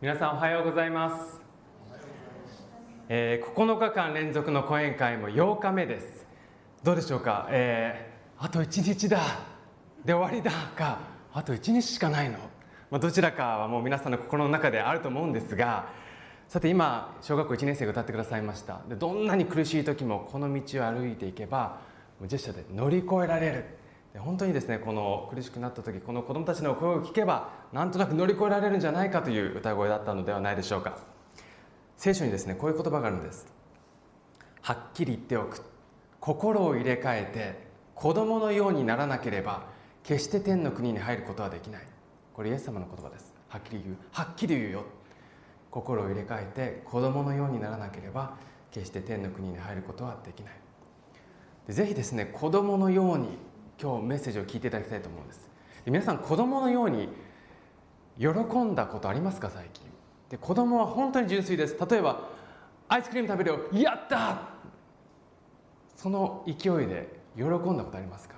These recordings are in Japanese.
皆さんおはようございます、えー9日間連続の講演会も8日目です。どうでしょうか、えーあと1日だ。で終わりだか。あと1日しかないの、まあ、どちらかはもう皆さんの心の中であると思うんですがさて今小学校1年生が歌ってくださいました。でどんなに苦しい時もこの道を歩いていけばジェスチャーで乗り越えられる。で本当にですねこの苦しくなった時この子どもたちの声を聞けばなんとなく乗り越えられるんじゃないかという歌声だったのではないでしょうか。聖書にですねこういう言葉があるんです。はっきり言っておく。心を入れ替えて子供のようにならなければ決して天の国に入ることはできない。これイエス様の言葉です。はっきり言う。はっきり言うよ。心を入れ替えて子供のようにならなければ決して天の国に入ることはできない。でぜひですね子供のように今日メッセージを聞いていただきたいと思うんです。で皆さん子供のように喜んだことありますか最近？で子供は本当に純粋です。例えばアイスクリーム食べるよ。やった！その勢いで喜んだことありますか？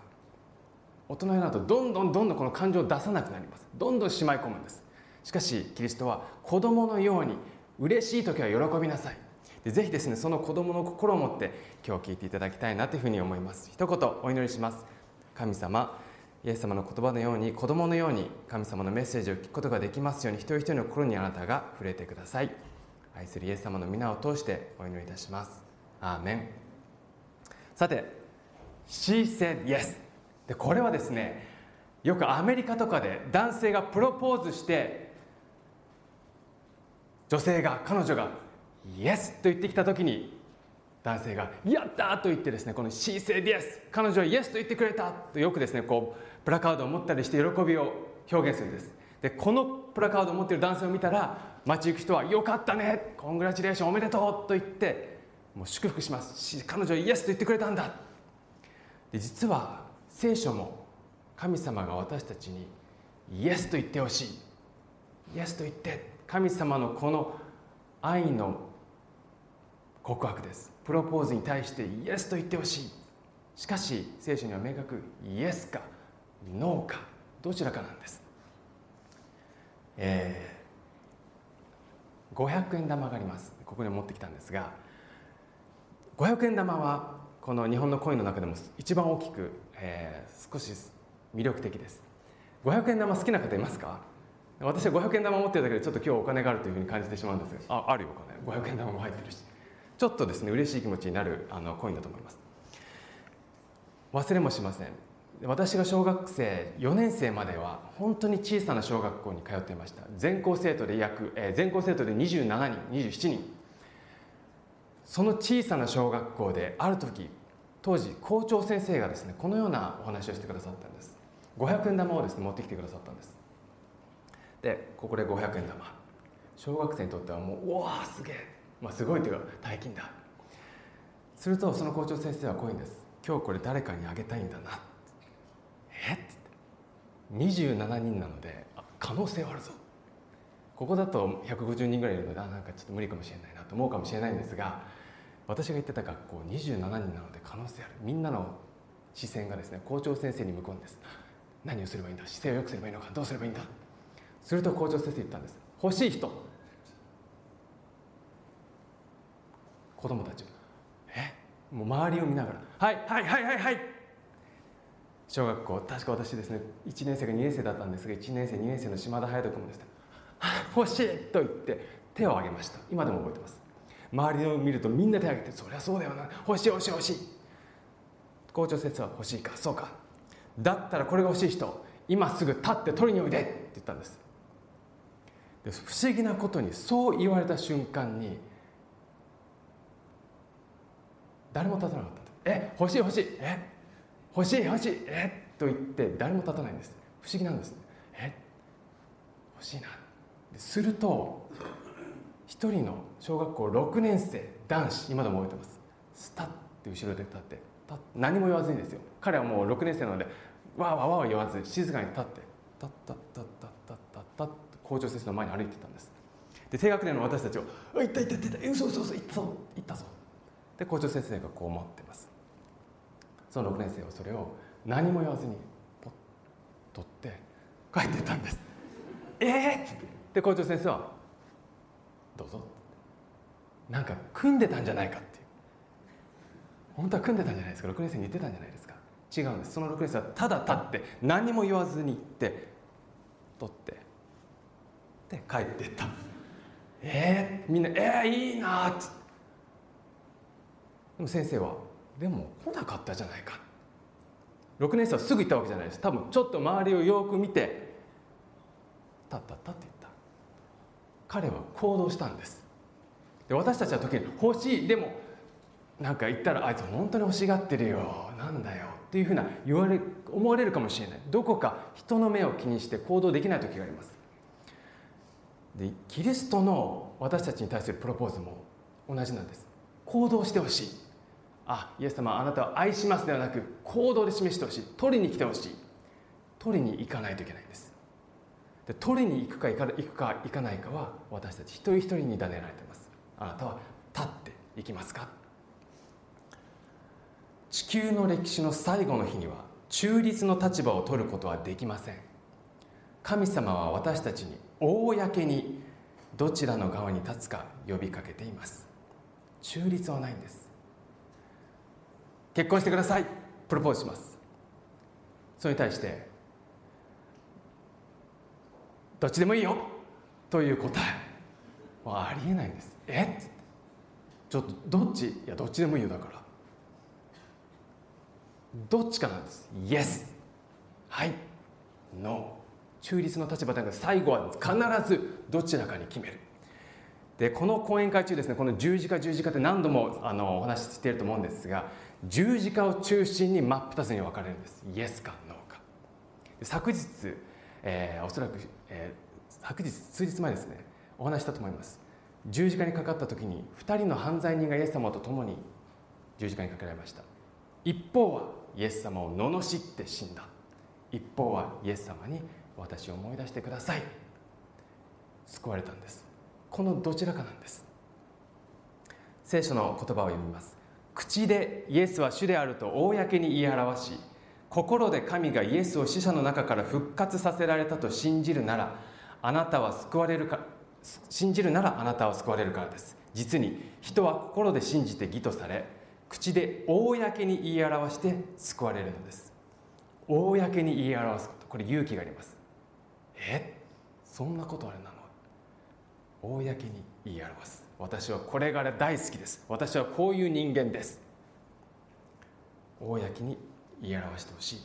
大人になるとどんどんどんどんこの感情を出さなくなります。どんどんしまい込むんです。しかしキリストは子供のように嬉しい時は喜びなさい。でぜひですねその子供の心を持って今日聞いていただきたいなというふうに思います。一言お祈りします。神様イエス様の言葉のように子供のように神様のメッセージを聞くことができますように一人一人の心にあなたが触れてください。愛するイエス様の皆を通してお祈りいたします。アーメン。さて She said yes でこれはですねよくアメリカとかで男性がプロポーズして女性が彼女が「イエス」と言ってきた時に男性が「やった!」と言ってですねこの「She said yes」彼女は「イエス」と言ってくれたとよくですねこうプラカードを持ったりして喜びを表現するんです。でこのプラカードを持っている男性を見たら街行く人は「よかったねコングラチュレーションおめでとう」と言ってもう祝福しますし彼女は「イエス」と言ってくれたんだで実は聖書も神様が私たちにイエスと言ってほしいイエスと言って神様のこの愛の告白です。プロポーズに対してイエスと言ってほしい。しかし聖書には明確イエスかノーかどちらかなんです。えー、500円玉があります。ここに持ってきたんですが500円玉はこの日本のコインの中でも一番大きく、えー、少し魅力的です。500円玉好きな方いますか？私は500円玉持ってるだけでちょっと今日お金があるというふうに感じてしまうんですが。ああるよお金。500円玉も入ってるしちょっとですね嬉しい気持ちになるあのコインだと思います。忘れもしません。私が小学生4年生までは本当に小さな小学校に通っていました。全校生徒で約、えー、全校生徒で27人27人。その小さな小学校である時当時校長先生がですねこのようなお話をしてくださったんです。500円玉をですね持ってきてくださったんです。でここで500円玉。小学生にとってはもううわーすげえ。まあすごいというか大金だ。するとその校長先生はこういうんです。今日これ誰かにあげたいんだな。え？っ27人なので可能性はあるぞ。ここだと150人ぐらいいるのであなんかちょっと無理かもしれないなと思うかもしれないんですが私が行ってた学校27人なので可能性ある。みんなの視線がですね校長先生に向くんです。何をすればいいんだ？姿勢を良くすればいいのか？どうすればいいんだ？すると校長先生言ったんです。欲しい人。子供たちはえ？もう周りを見ながら「はい。はいはいはいはい」小学校確か私ですね。1年生か2年生だったんですが1年生2年生の島田隼人君もですね「欲しい!」と言って手を挙げました。今でも覚えてます。周りを見るとみんな手を挙げて「そりゃそうだよな。欲しい欲しい欲しい」校長先生は欲しいか？そうか。だったらこれが欲しい人今すぐ立って取りにおいで！って言ったんです。で不思議なことにそう言われた瞬間に誰も立たなかったえ欲しい欲しい。え欲しい欲しい。えと言って誰も立たないんです。不思議なんです。え欲しいな。すると一人の小学校6年生男子今でも覚えてます。スタッて後ろで立って何も言わずにですよ。彼はもう6年生なのでわーわーわー言わず静かに立ってタッタッタッタッタッタッタッ校長先生の前に歩いてたんです。で低学年の私たちを「あ行った行った行った嘘嘘嘘行ったぞ行ったぞ」で校長先生がこう思ってます。その6年生はそれを何も言わずにポッ取って帰ってたんです。ええー、ってで校長先生はどうぞなんか組んでたんじゃないかっていう。本当は組んでたんじゃないですか。6年生に言ってたんじゃないですか。違うんです。その6年生はただ立って何も言わずに行って取ってで帰っていった。えー、みんな「えー、いいな」っつってでも先生は「でも来なかったじゃないか」6年生はすぐ行ったわけじゃないです。多分ちょっと周りをよく見て「たったった」って言った。彼は行動したんです。で私たちは時に「欲しい」でもなんか言ったら「あいつ本当に欲しがってるよ。なんだよ」っていうふうな言われ思われるかもしれない。どこか人の目を気にして行動できない時があります。でキリストの私たちに対するプロポーズも同じなんです。行動してほしい。あイエス様あなたは愛しますではなく行動で示してほしい。取りに来てほしい。取りに行かないといけないんです。で取りに行くか行か行くか行かないかは私たち一人一人に委ねられています。あなたは立っていきますか。地球の歴史の最後の日には中立の立場を取ることはできません。神様は私たちに公にどちらの側に立つか呼びかけています。中立はないんです。結婚してください。プロポーズします。それに対してどっちでもいいよ。という答えはありえないんです。え？っちょっとどっち？いやどっちでもいいよ。だから。どっちかなんです。Yes はい。No 中立の立場では最後は必ずどちらかに決める。でこの講演会中ですねこの十字架十字架って何度もあのお話ししていると思うんですが十字架を中心に真っ二つに分かれるんです。イエスかノーか。昨日、えー、おそらく、えー、昨日数日前ですね。お話したと思います。十字架にかかった時に2人の犯罪人がイエス様と共に十字架にかけられました。一方はイエス様を罵って死んだ。一方はイエス様に私を思い出してください。救われたんです。このどちらかなんです。聖書の言葉を読みます。口でイエスは主であると公に言い表し心で神がイエスを死者の中から復活させられたと信じるならあなたは救われるか信じるならあなたは救われるからです。実に人は心で信じて義とされ口で公に言い表して救われるのです。公に言い表すこと。これ勇気があります。え？そんなことあれなの？公に言い表す。私はこれが大好きです。私はこういう人間です。公に言い表してほしい。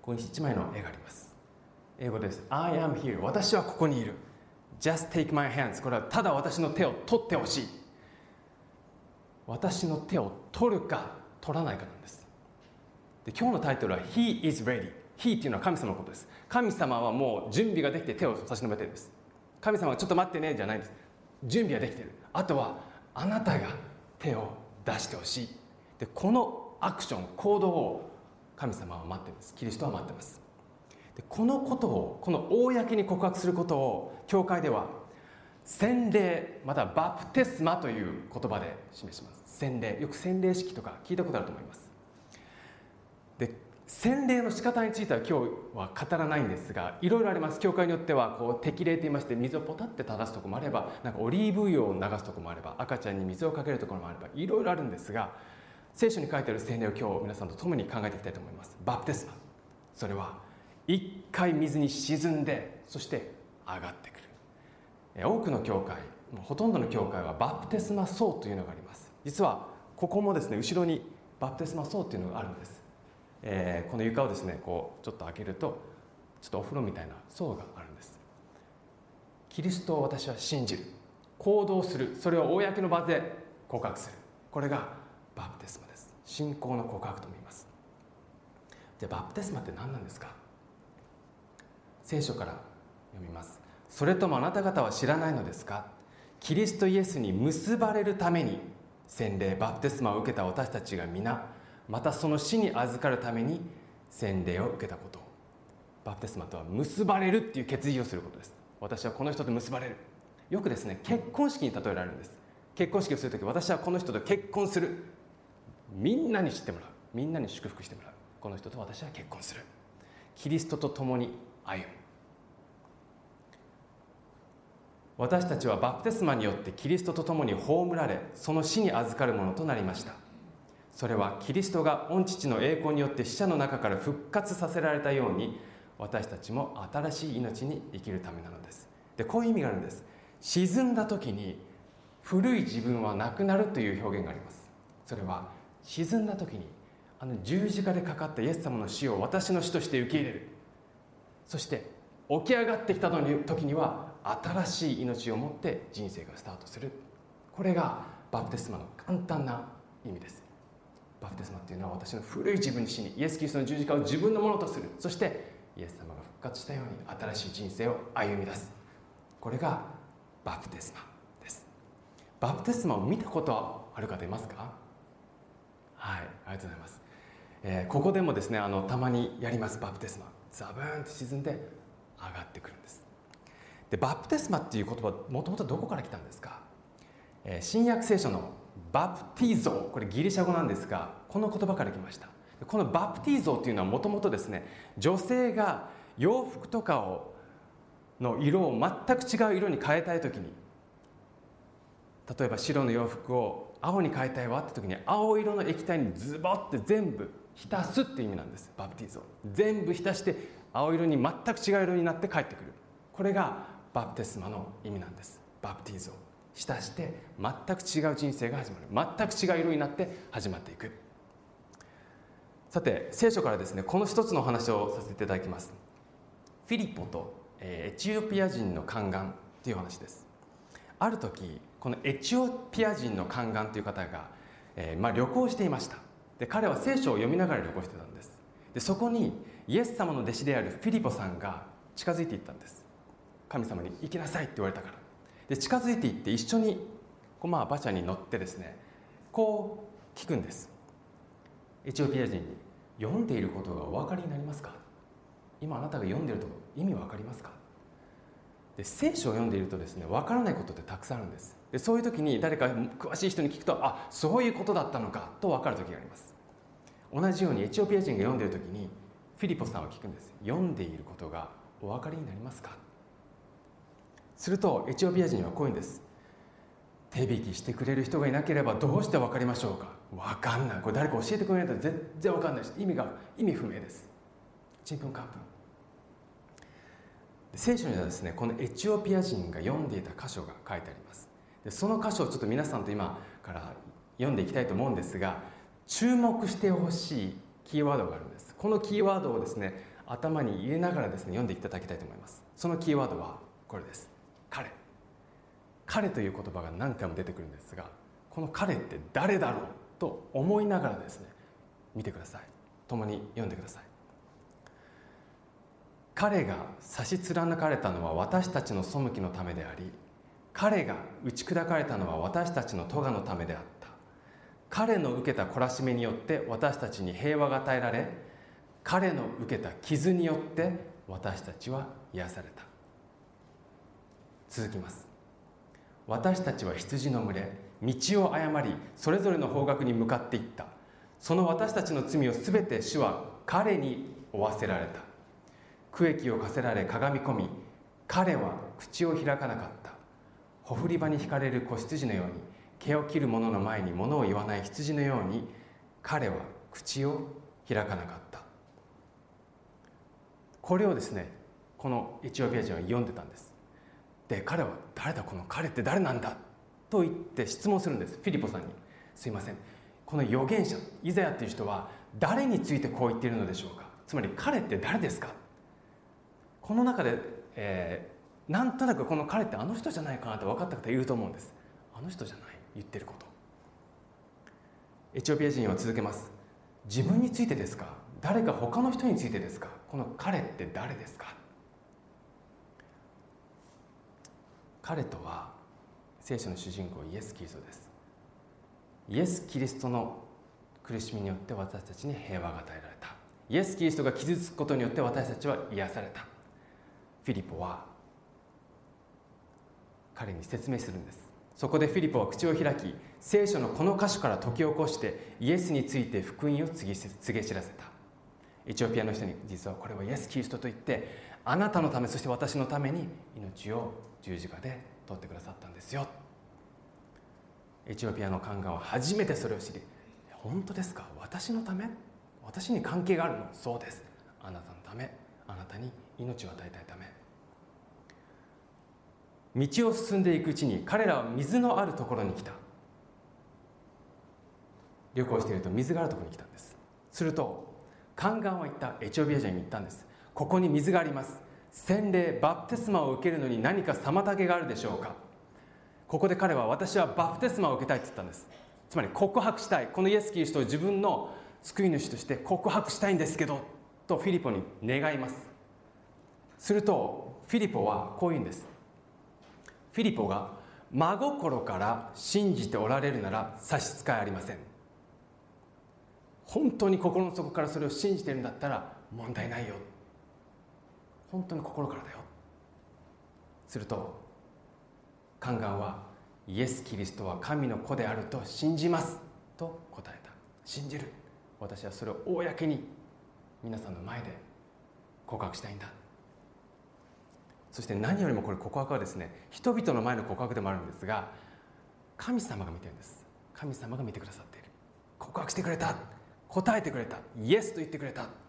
ここに一枚の絵があります。英語です。I am here 私はここにいる。Just take my hands これはただ私の手を取ってほしい。私の手を取るか取らないかなんです。で今日のタイトルは He is ready He っていうのは神様のことです。神様はもう準備ができて手を差し伸べてるんです。神様はちょっと待ってねじゃないんです。準備はできてる。あとはあなたが手を出してほしい。でこのアクション行動を神様は待ってるんです。キリストは待ってます。でこのことをこの公に告白することを教会では洗礼またバプテスマという言葉で示します。洗礼よく洗礼式とか聞いたことあると思います。洗礼の仕方については今日は語らないんですがいろいろあります。教会によってはこう適齢といいまして水をポタって垂らすところもあればなんかオリーブ油を流すところもあれば赤ちゃんに水をかけるところもあればいろいろあるんですが聖書に書いてある洗礼を今日皆さんと共に考えていきたいと思います。バプテスマ。それは一回水に沈んでそして上がってくる。多くの教会ほとんどの教会はバプテスマ層というのがあります。実はここもですね後ろにバプテスマ層というのがあるんです。えー、この床をですねこうちょっと開けるとちょっとお風呂みたいな層があるんです。キリストを私は信じる。行動する。それを公の場で告白する。これがバプテスマです。信仰の告白とも言います。じゃあバプテスマって何なんですか？聖書から読みます。それともあなた方は知らないのですか？キリストイエスに結ばれるために洗礼バプテスマを受けた私たちが皆またその死に預かるために洗礼を受けたこと。バプテスマとは結ばれるっていう決意をすることです。私はこの人と結ばれる。よくですね結婚式に例えられるんです。結婚式をする時私はこの人と結婚する。みんなに知ってもらう。みんなに祝福してもらう。この人と私は結婚する。キリストと共に歩む。私たちはバプテスマによってキリストと共に葬られその死に預かるものとなりました。それはキリストが御父の栄光によって死者の中から復活させられたように私たちも新しい命に生きるためなのです。でこういう意味があるんです。沈んだ時に古い自分はなくなるという表現があります。それは沈んだ時にあの十字架でかかったイエス様の死を私の死として受け入れる。そして起き上がってきた時には新しい命を持って人生がスタートする。これがバプテスマの簡単な意味です。バプテスマっていうのは私の古い自分に死にイエス・キリストの十字架を自分のものとする。そしてイエス様が復活したように新しい人生を歩み出す。これがバプテスマです。バプテスマを見たことはある方いますか？はいありがとうございます、えー、ここでもですねあのたまにやります。バプテスマ。ザブーンと沈んで上がってくるんです。でバプテスマっていう言葉もともとどこから来たんですか、えー、新約聖書のバプティゾこれギリシャ語なんですがこの言葉から来ました。このバプティゾというのはもともとですね女性が洋服とかをの色を全く違う色に変えたい時に例えば白の洋服を青に変えたいわって時に青色の液体にズボって全部浸すっていう意味なんです。バプティゾ全部浸して青色に全く違う色になって帰ってくる。これがバプテスマの意味なんです。バプティゾ浸して全く違う人生が始まる。全く違う色になって始まっていく。さて聖書からですねこの一つのお話をさせていただきます。フィリポとエチオピア人の宦官という話です。ある時このエチオピア人の宦官という方が、えー、まあ、旅行していました。で彼は聖書を読みながら旅行してたんです。でそこにイエス様の弟子であるフィリポさんが近づいていったんです。神様に行きなさいって言われたから。で近づいていって一緒にこま馬車に乗ってですねこう聞くんです。エチオピア人に読んでいることがお分かりになりますか？今あなたが読んでいると意味分かりますか？で聖書を読んでいるとですね分からないことってたくさんあるんです。でそういう時に誰か詳しい人に聞くとあそういうことだったのかと分かる時があります。同じようにエチオピア人が読んでいる時にフィリポさんは聞くんです。読んでいることがお分かりになりますか？するとエチオピア人はこういうんです。手引きしてくれる人がいなければどうして分かりましょうか？分かんない。これ誰か教えてくれないと全然分かんないし意味が意味不明です。ちんぷんかんぷん。聖書にはですねこのエチオピア人が読んでいた箇所が書いてあります。でその箇所をちょっと皆さんと今から読んでいきたいと思うんですが注目してほしいキーワードがあるんです。このキーワードをですね頭に入れながらですね読んでいただきたいと思います。そのキーワードはこれです。彼。彼という言葉が何回も出てくるんですがこの彼って誰だろうと思いながらですね見てください。共に読んでください。彼が差し貫かれたのは私たちの背きのためであり彼が打ち砕かれたのは私たちの咎のためであった。彼の受けた懲らしめによって私たちに平和が与えられ彼の受けた傷によって私たちは癒された。続きます。私たちは羊の群れ道を誤りそれぞれの方角に向かっていった。その私たちの罪を全て主は彼に負わせられた。区域を課せられかがみ込み彼は口を開かなかった。ほふり場に引かれる子羊のように毛を切る者の前に物を言わない羊のように彼は口を開かなかった。これをですねこのエチオピア人は読んでたんです。で彼は「誰だこの彼って誰なんだ?」と言って質問するんです。フィリポさんに「すいません。この預言者イザヤっていう人は誰についてこう言っているのでしょうか。つまり彼って誰ですか?」この中で、えー、なんとなくこの彼ってあの人じゃないかなって分かった方いると思うんです。あの人じゃない。言ってること。エチオピア人は続けます。自分についてですか？誰か他の人についてですか？この彼って誰ですか？彼とは聖書の主人公イエス・キリストです。イエス・キリストの苦しみによって私たちに平和が与えられた。イエス・キリストが傷つくことによって私たちは癒された。フィリポは彼に説明するんです。そこでフィリポは口を開き聖書のこの箇所から解き起こしてイエスについて福音を告げ知らせた。エチオピアの人に実はこれはイエス・キリストといってあなたのためそして私のために命を十字架で取ってくださったんですよ。エチオピアの宦官は初めてそれを知り本当ですか？私のため？私に関係があるの？そうです。あなたのため。あなたに命を与えたいため。道を進んでいくうちに彼らは水のあるところに来た。旅行していると水があるところに来たんです。すると宦官は言った。エチオピア人に言ったんです。ここに水があります。洗礼バプテスマを受けるのに何か妨げがあるでしょうか？ここで彼は私はバプテスマを受けたいって言ったんです。つまり告白したい。このイエス・キリストを自分の救い主として告白したいんですけどとフィリポに願います。するとフィリポはこう言うんです。フィリポが真心から信じておられるなら差し支えありません。本当に心の底からそれを信じてるんだったら問題ないよ。本当に心からだよ。すると宦官はイエス・キリストは神の子であると信じます。と答えた。信じる。私はそれを公に皆さんの前で告白したいんだ。そして何よりもこれ告白はですね人々の前の告白でもあるんですが神様が見てるんです。神様が見てくださっている。告白してくれた。答えてくれた。イエスと言ってくれた。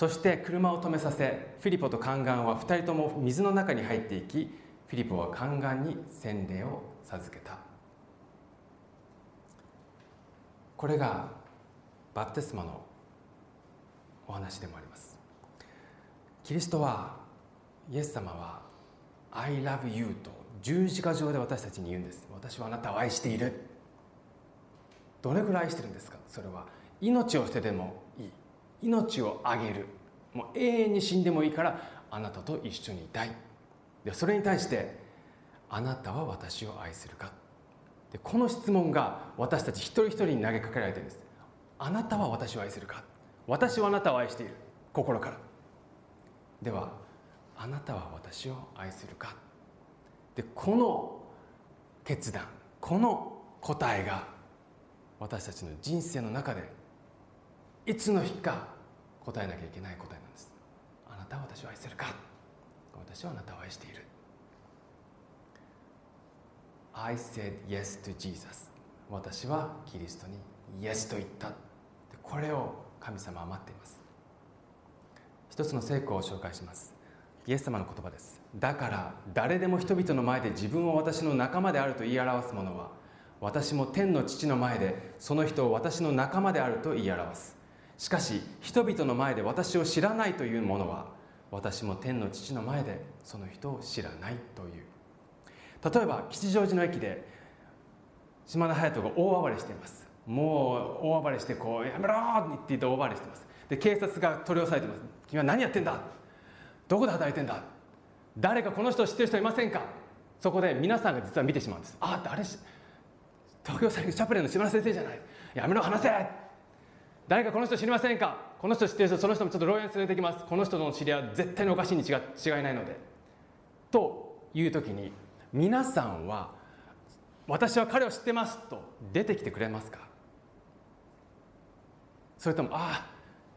そして車を止めさせフィリポと宦官は2人とも水の中に入っていきフィリポは宦官に洗礼を授けた。これがバプテスマのお話でもあります。キリストはイエス様は「I love you」と十字架上で私たちに言うんです。私はあなたを愛している。どれぐらい愛してるんですか？それは命を捨てても命をあげる。もう永遠に死んでもいいからあなたと一緒にいたい。でそれに対して「あなたは私を愛するか?」でこの質問が私たち一人一人に投げかけられてるんです。あなたは私を愛するか。私はあなたを愛している。心から。ではあなたは私を愛するか。でこの決断この答えが私たちの人生の中でいつの日か答えなきゃいけない答えなんです。あなたは私を愛するか。私はあなたを愛している。I said yes to Jesus. 私はキリストに Yes と言った。これを神様は待っています。一つの聖句を紹介します。イエス様の言葉です。だから誰でも人々の前で自分を私の仲間であると言い表す者は私も天の父の前でその人を私の仲間であると言い表す。しかし人々の前で私を知らないという者は私も天の父の前でその人を知らないという。例えば吉祥寺の駅で島田隼人が大暴れしています。もう大暴れしてこう「やめろ!」って言って大暴れしてます。で警察が取り押さえてます「君は何やってんだ？どこで働いてんだ？誰かこの人を知ってる人いませんか?」そこで皆さんが実は見てしまうんです「ああ誰し東京大学チャプレンの島田先生じゃない。やめろ話せ!」誰かこの人知りませんか？この人知ってる人その人もちょっと牢屋に連れてきます。この人の知り合いは絶対におかしいに違違いないので。という時に皆さんは私は彼を知ってますと出てきてくれますか？それともあ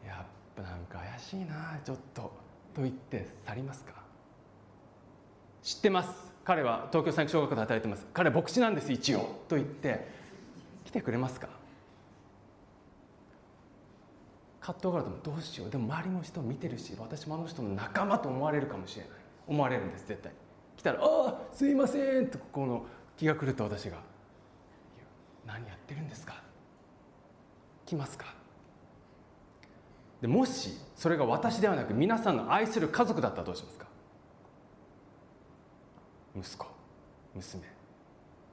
あやっぱなんか怪しいなちょっとと言って去りますか知ってます。彼は東京三小学校で働いてます。彼は牧師なんです一応と言って来てくれますか？葛藤があるとどうしよう。でも周りの人見てるし私もあの人の仲間と思われるかもしれない。思われるんです絶対。来たら「ああすいません」とこの気が狂った私が「何やってるんですか?」来ますか。でもしそれが私ではなく皆さんの愛する家族だったらどうしますか。息子娘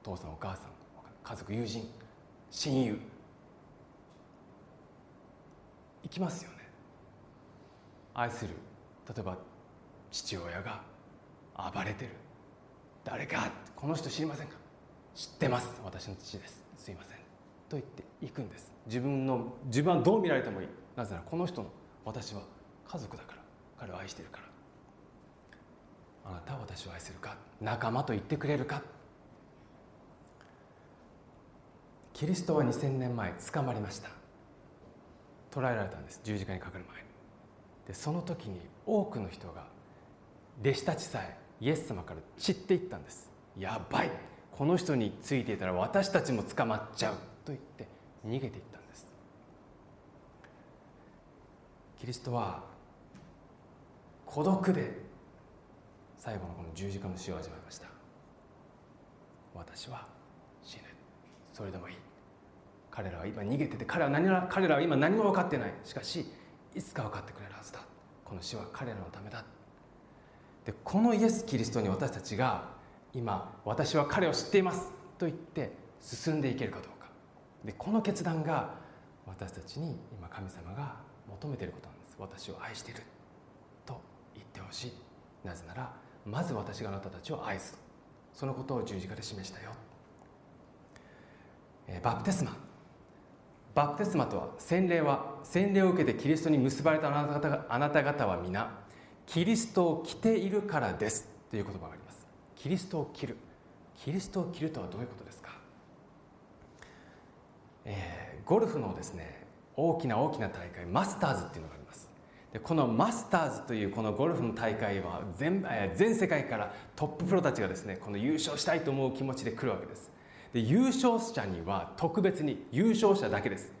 父さんお母さん家族友人親友行きますよね。愛する例えば父親が暴れてる。誰かこの人知りませんか？知ってます。私の父です。すいません。と言って行くんです。自分の自分はどう見られてもいい。なぜならこの人の私は家族だから。彼を愛してるから。あなたは私を愛するか？仲間と言ってくれるか？キリストは2000年前捕まりました。捕らえられたんです。十字架にかかる前でその時に多くの人が弟子たちさえイエス様から散っていったんです。やばい。この人についていたら私たちも捕まっちゃう。と言って逃げていったんです。キリストは孤独で最後のこの十字架の死を味わいました。私は死ぬ。それでもいい。彼らは今逃げてて彼らは何ら彼らは今何も分かってない。しかしいつか分かってくれるはずだ。この死は彼らのためだ。でこのイエス・キリストに私たちが今私は彼を知っています。と言って進んでいけるかどうか。でこの決断が私たちに今神様が求めていることなんです。私を愛している。と言ってほしい。なぜならまず私があなたたちを愛す。そのことを十字架で示したよ、えー、バプテスマ。バプテスマとは洗礼は洗礼を受けてキリストに結ばれたあなた方あなた方は皆キリストを着ているからです。という言葉があります。キリストを着る。キリストを着るとはどういうことですか、えー、ゴルフのですね大きな大きな大会マスターズっていうのがあります。でこのマスターズというこのゴルフの大会は全全世界からトッププロたちがですねこの優勝したいと思う気持ちで来るわけです。で優勝者には特別に優勝者だけです。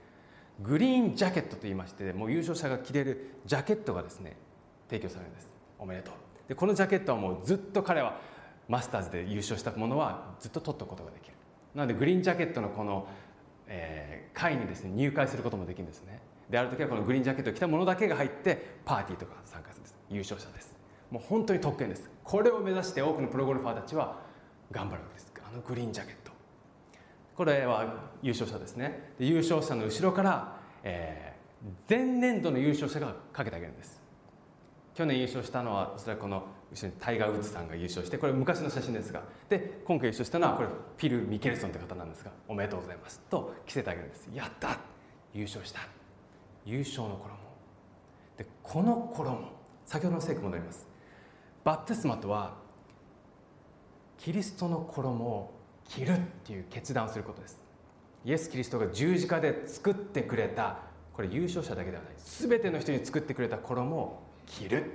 グリーンジャケットといいましてもう優勝者が着れるジャケットがですね提供されるんです。おめでとう。でこのジャケットはもうずっと彼はマスターズで優勝したものはずっと取ったことができる。なのでグリーンジャケットのこの、えー、会にですね入会することもできるんですね。である時はこのグリーンジャケットを着たものだけが入ってパーティーとか参加するんです。優勝者です。もう本当に特権です。これを目指して多くのプロゴルファーたちは頑張るわけです。あのグリーンジャケット。これは優勝者ですね。で優勝者の後ろから、えー、前年度の優勝者がかけてあげるんです。去年優勝したのはおそらくこの後ろにタイガー・ウッズさんが優勝してこれ昔の写真ですが。で今回優勝したのはこれフィル・ミケルソンという方なんですがおめでとうございます。と着せてあげるんです。やった！優勝した！優勝の衣でこの衣先ほどの聖句戻ります。バプテスマとはキリストの衣を着るっていう決断をすることです。イエス・キリストが十字架で作ってくれたこれ優勝者だけではない。全ての人に作ってくれた衣を着る。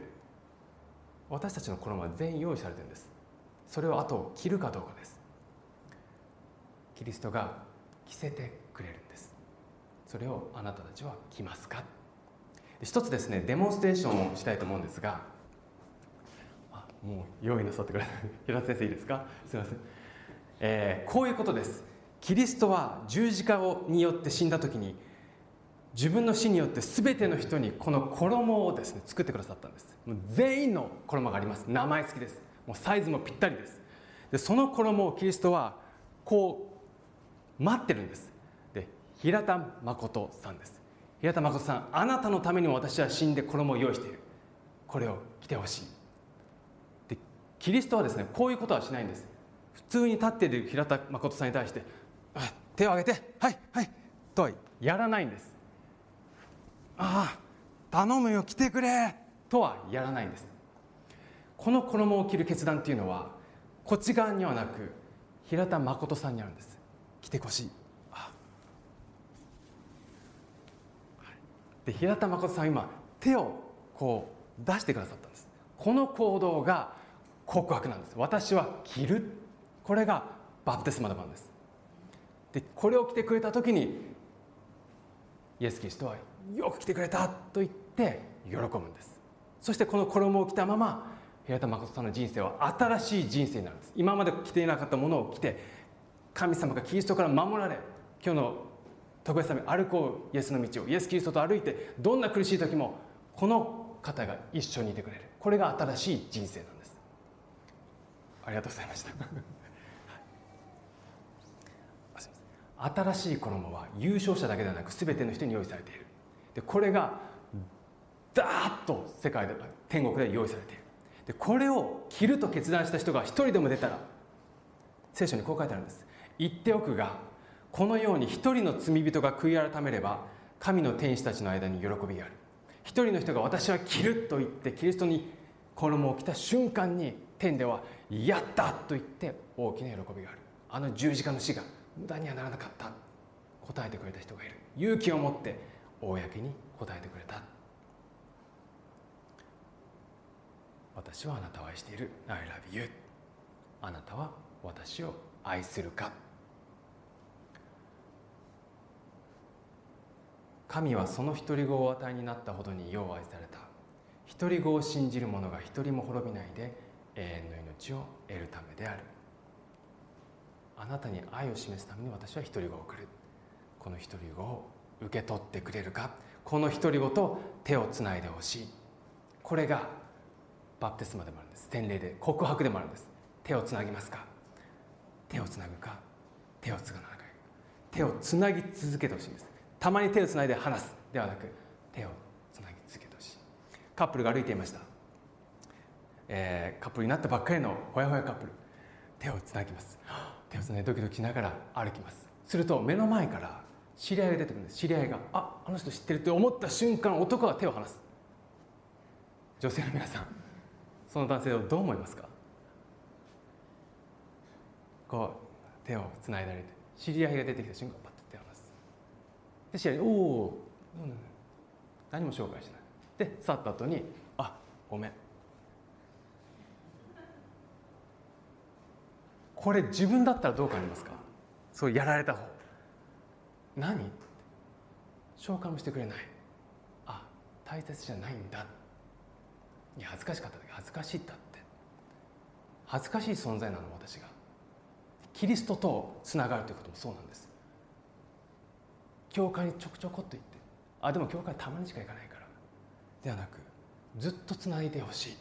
私たちの衣は全員用意されてるんです。それをあと着るかどうかです。キリストが着せてくれるんです。それをあなたたちは着ますか？一つですねデモンストレーションをしたいと思うんですが。あもう用意なさってくれ平田先生いいですか？すいません。えー、こういうことです。キリストは十字架をによって死んだ時に自分の死によって全ての人にこの衣をですね作ってくださったんです。もう全員の衣があります。名前付きです。もうサイズもぴったりです。でその衣をキリストはこう待ってるんです。で平田誠さんです。平田誠さんあなたのためにも私は死んで衣を用意している。これを着てほしい。でキリストはですねこういうことはしないんです。普通に立っている平田誠さんに対して「手を挙げてはいはい」とはやらないんですああ頼むよ来てくれとはやらないんです。この衣を着る決断っていうのはこっち側にはなく平田誠さんにあるんです。来てほしい。で平田誠さんは今手をこう出してくださったんです。この行動が告白なんです。私は着るこれがバプテスマの番です。でこれを着てくれた時にイエス・キリストはよく来てくれたと言って喜ぶんです。そしてこの衣を着たまま平田誠さんの人生は新しい人生になるんです。今まで着ていなかったものを着て神様がキリストから守られ今日の特別ため歩こうイエスの道をイエス・キリストと歩いてどんな苦しい時もこの方が一緒にいてくれる。これが新しい人生なんです。ありがとうございました。新しい衣は優勝者だけではなく全ての人に用意されている。でこれがダーッと世界で天国で用意されている。でこれを着ると決断した人が一人でも出たら聖書にこう書いてあるんです。言っておくがこのように一人の罪人が悔い改めれば神の天使たちの間に喜びがある。一人の人が私は着ると言ってキリストに衣を着た瞬間に天ではやったと言って大きな喜びがある。あの十字架の死が無駄にはならなかった。答えてくれた人がいる。勇気を持って公に答えてくれた。私はあなたを愛している。I love you あなたは私を愛するか。神はその独り子をお与えになったほどによう愛された。独り子を信じる者が一人も滅びないで永遠の命を得るためである。あなたに愛を示すために私は独り子を送る。この独り子を受け取ってくれるか。この独り子と手をつないでほしい。これがバプテスマでもあるんです。洗礼で告白でもあるんです。手をつなぎますか。手をつなぐか。手をつないか手をつなぎ続けてほしいんです。たまに手をつないで離す。ではなく手をつなぎ続けてほしい。カップルが歩いていました、えー、カップルになったばっかりのほやほやカップル。手をつなぎます。手をつないドキドキしながら歩きます。すると目の前から知り合いが出てくるんです。知り合いがああの人知ってるって思った瞬間男は手を離す。女性の皆さんその男性をどう思いますか？こう手をつないだり知り合いが出てきた瞬間パッと手を離す。で知り合いおお、うん、何も紹介しない。で去った後に「あごめん」これ自分だったらどう感じますか？そうやられた方。何？紹介もしてくれない。あ大切じゃないんだ。いや恥ずかしかった。時恥ずかしいったって。恥ずかしい存在なの私が。キリストとつながるということもそうなんです。教会にちょくちょこっと行って。あでも教会たまにしか行かないから。ではなくずっとつないでほしい。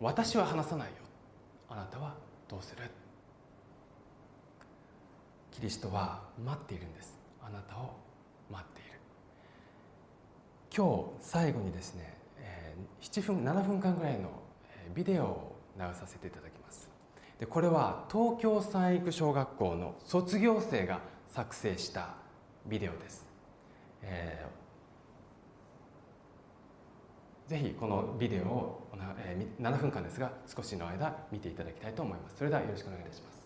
私は話さないよ。あなたはどうする？キリストは待っているんです。あなたを待っている。今日最後にですね、え7分7分間ぐらいのビデオを流させていただきます。でこれは東京三育小学校の卒業生が作成したビデオです、えー、ぜひこのビデオを7分間ですが少しの間見ていただきたいと思います。それではよろしくお願いいたします。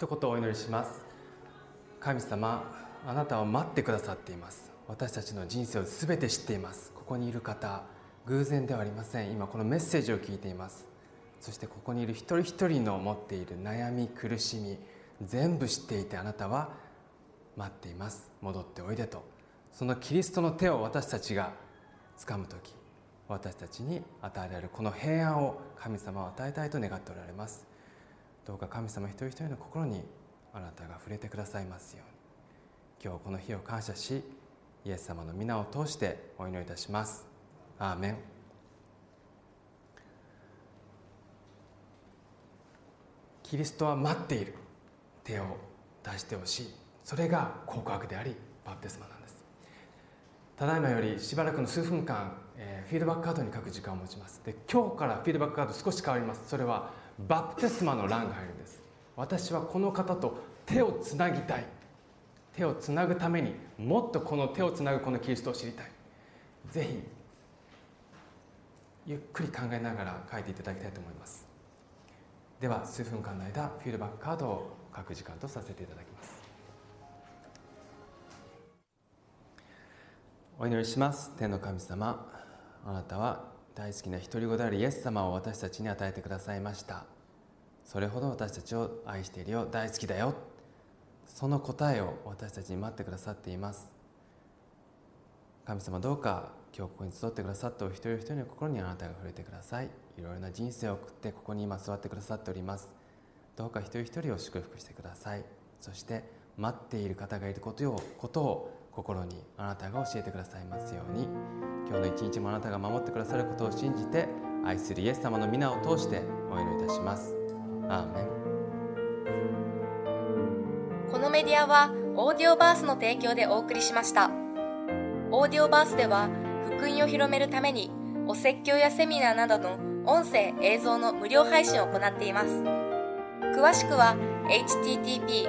一言お祈りします。神様あなたを待ってくださっています。私たちの人生を全て知っています。ここにいる方偶然ではありません。今このメッセージを聞いています。そしてここにいる一人一人の持っている悩み苦しみ全部知っていてあなたは待っています。戻っておいでと。そのキリストの手を私たちが掴む時私たちに与えられるこの平安を神様は与えたいと願っておられます。どうか神様一人一人の心にあなたが触れてくださいますように。今日この日を感謝しイエス様の皆を通してお祈りいたします。アーメン。キリストは待っている。手を出してほしい。それが告白でありバプテスマなんです。ただいまよりしばらくの数分間、えー、フィードバックカードに書く時間を持ちます。で今日からフィードバックカード少し変わります。それはバプテスマの欄が入るんです。私はこの方と手をつなぎたい。手をつなぐためにもっとこの手をつなぐこのキリストを知りたい。ぜひゆっくり考えながら書いていただきたいと思います。では数分間の間フィードバックカードを書く時間とさせていただきます。お祈りします。天の神様あなたは大好きな独り子であるイエス様を私たちに与えてくださいました。それほど私たちを愛しているよ。大好きだよ。その答えを私たちに待ってくださっています。神様どうか今日ここに集ってくださったお一人一人の心にあなたが触れてください。いろいろな人生を送ってここに今座ってくださっております。どうか一人一人を祝福してください。そして待っている方がいることをことを心にあなたが教えてくださいますように。今日の一日もあなたが守ってくださることを信じて愛するイエス様の皆を通してお祈りいたします。アーメン。このメディアはオーディオバースの提供でお送りしました。オーディオバースでは福音を広めるためにお説教やセミナーなどの音声映像の無料配信を行っています。詳しくは http://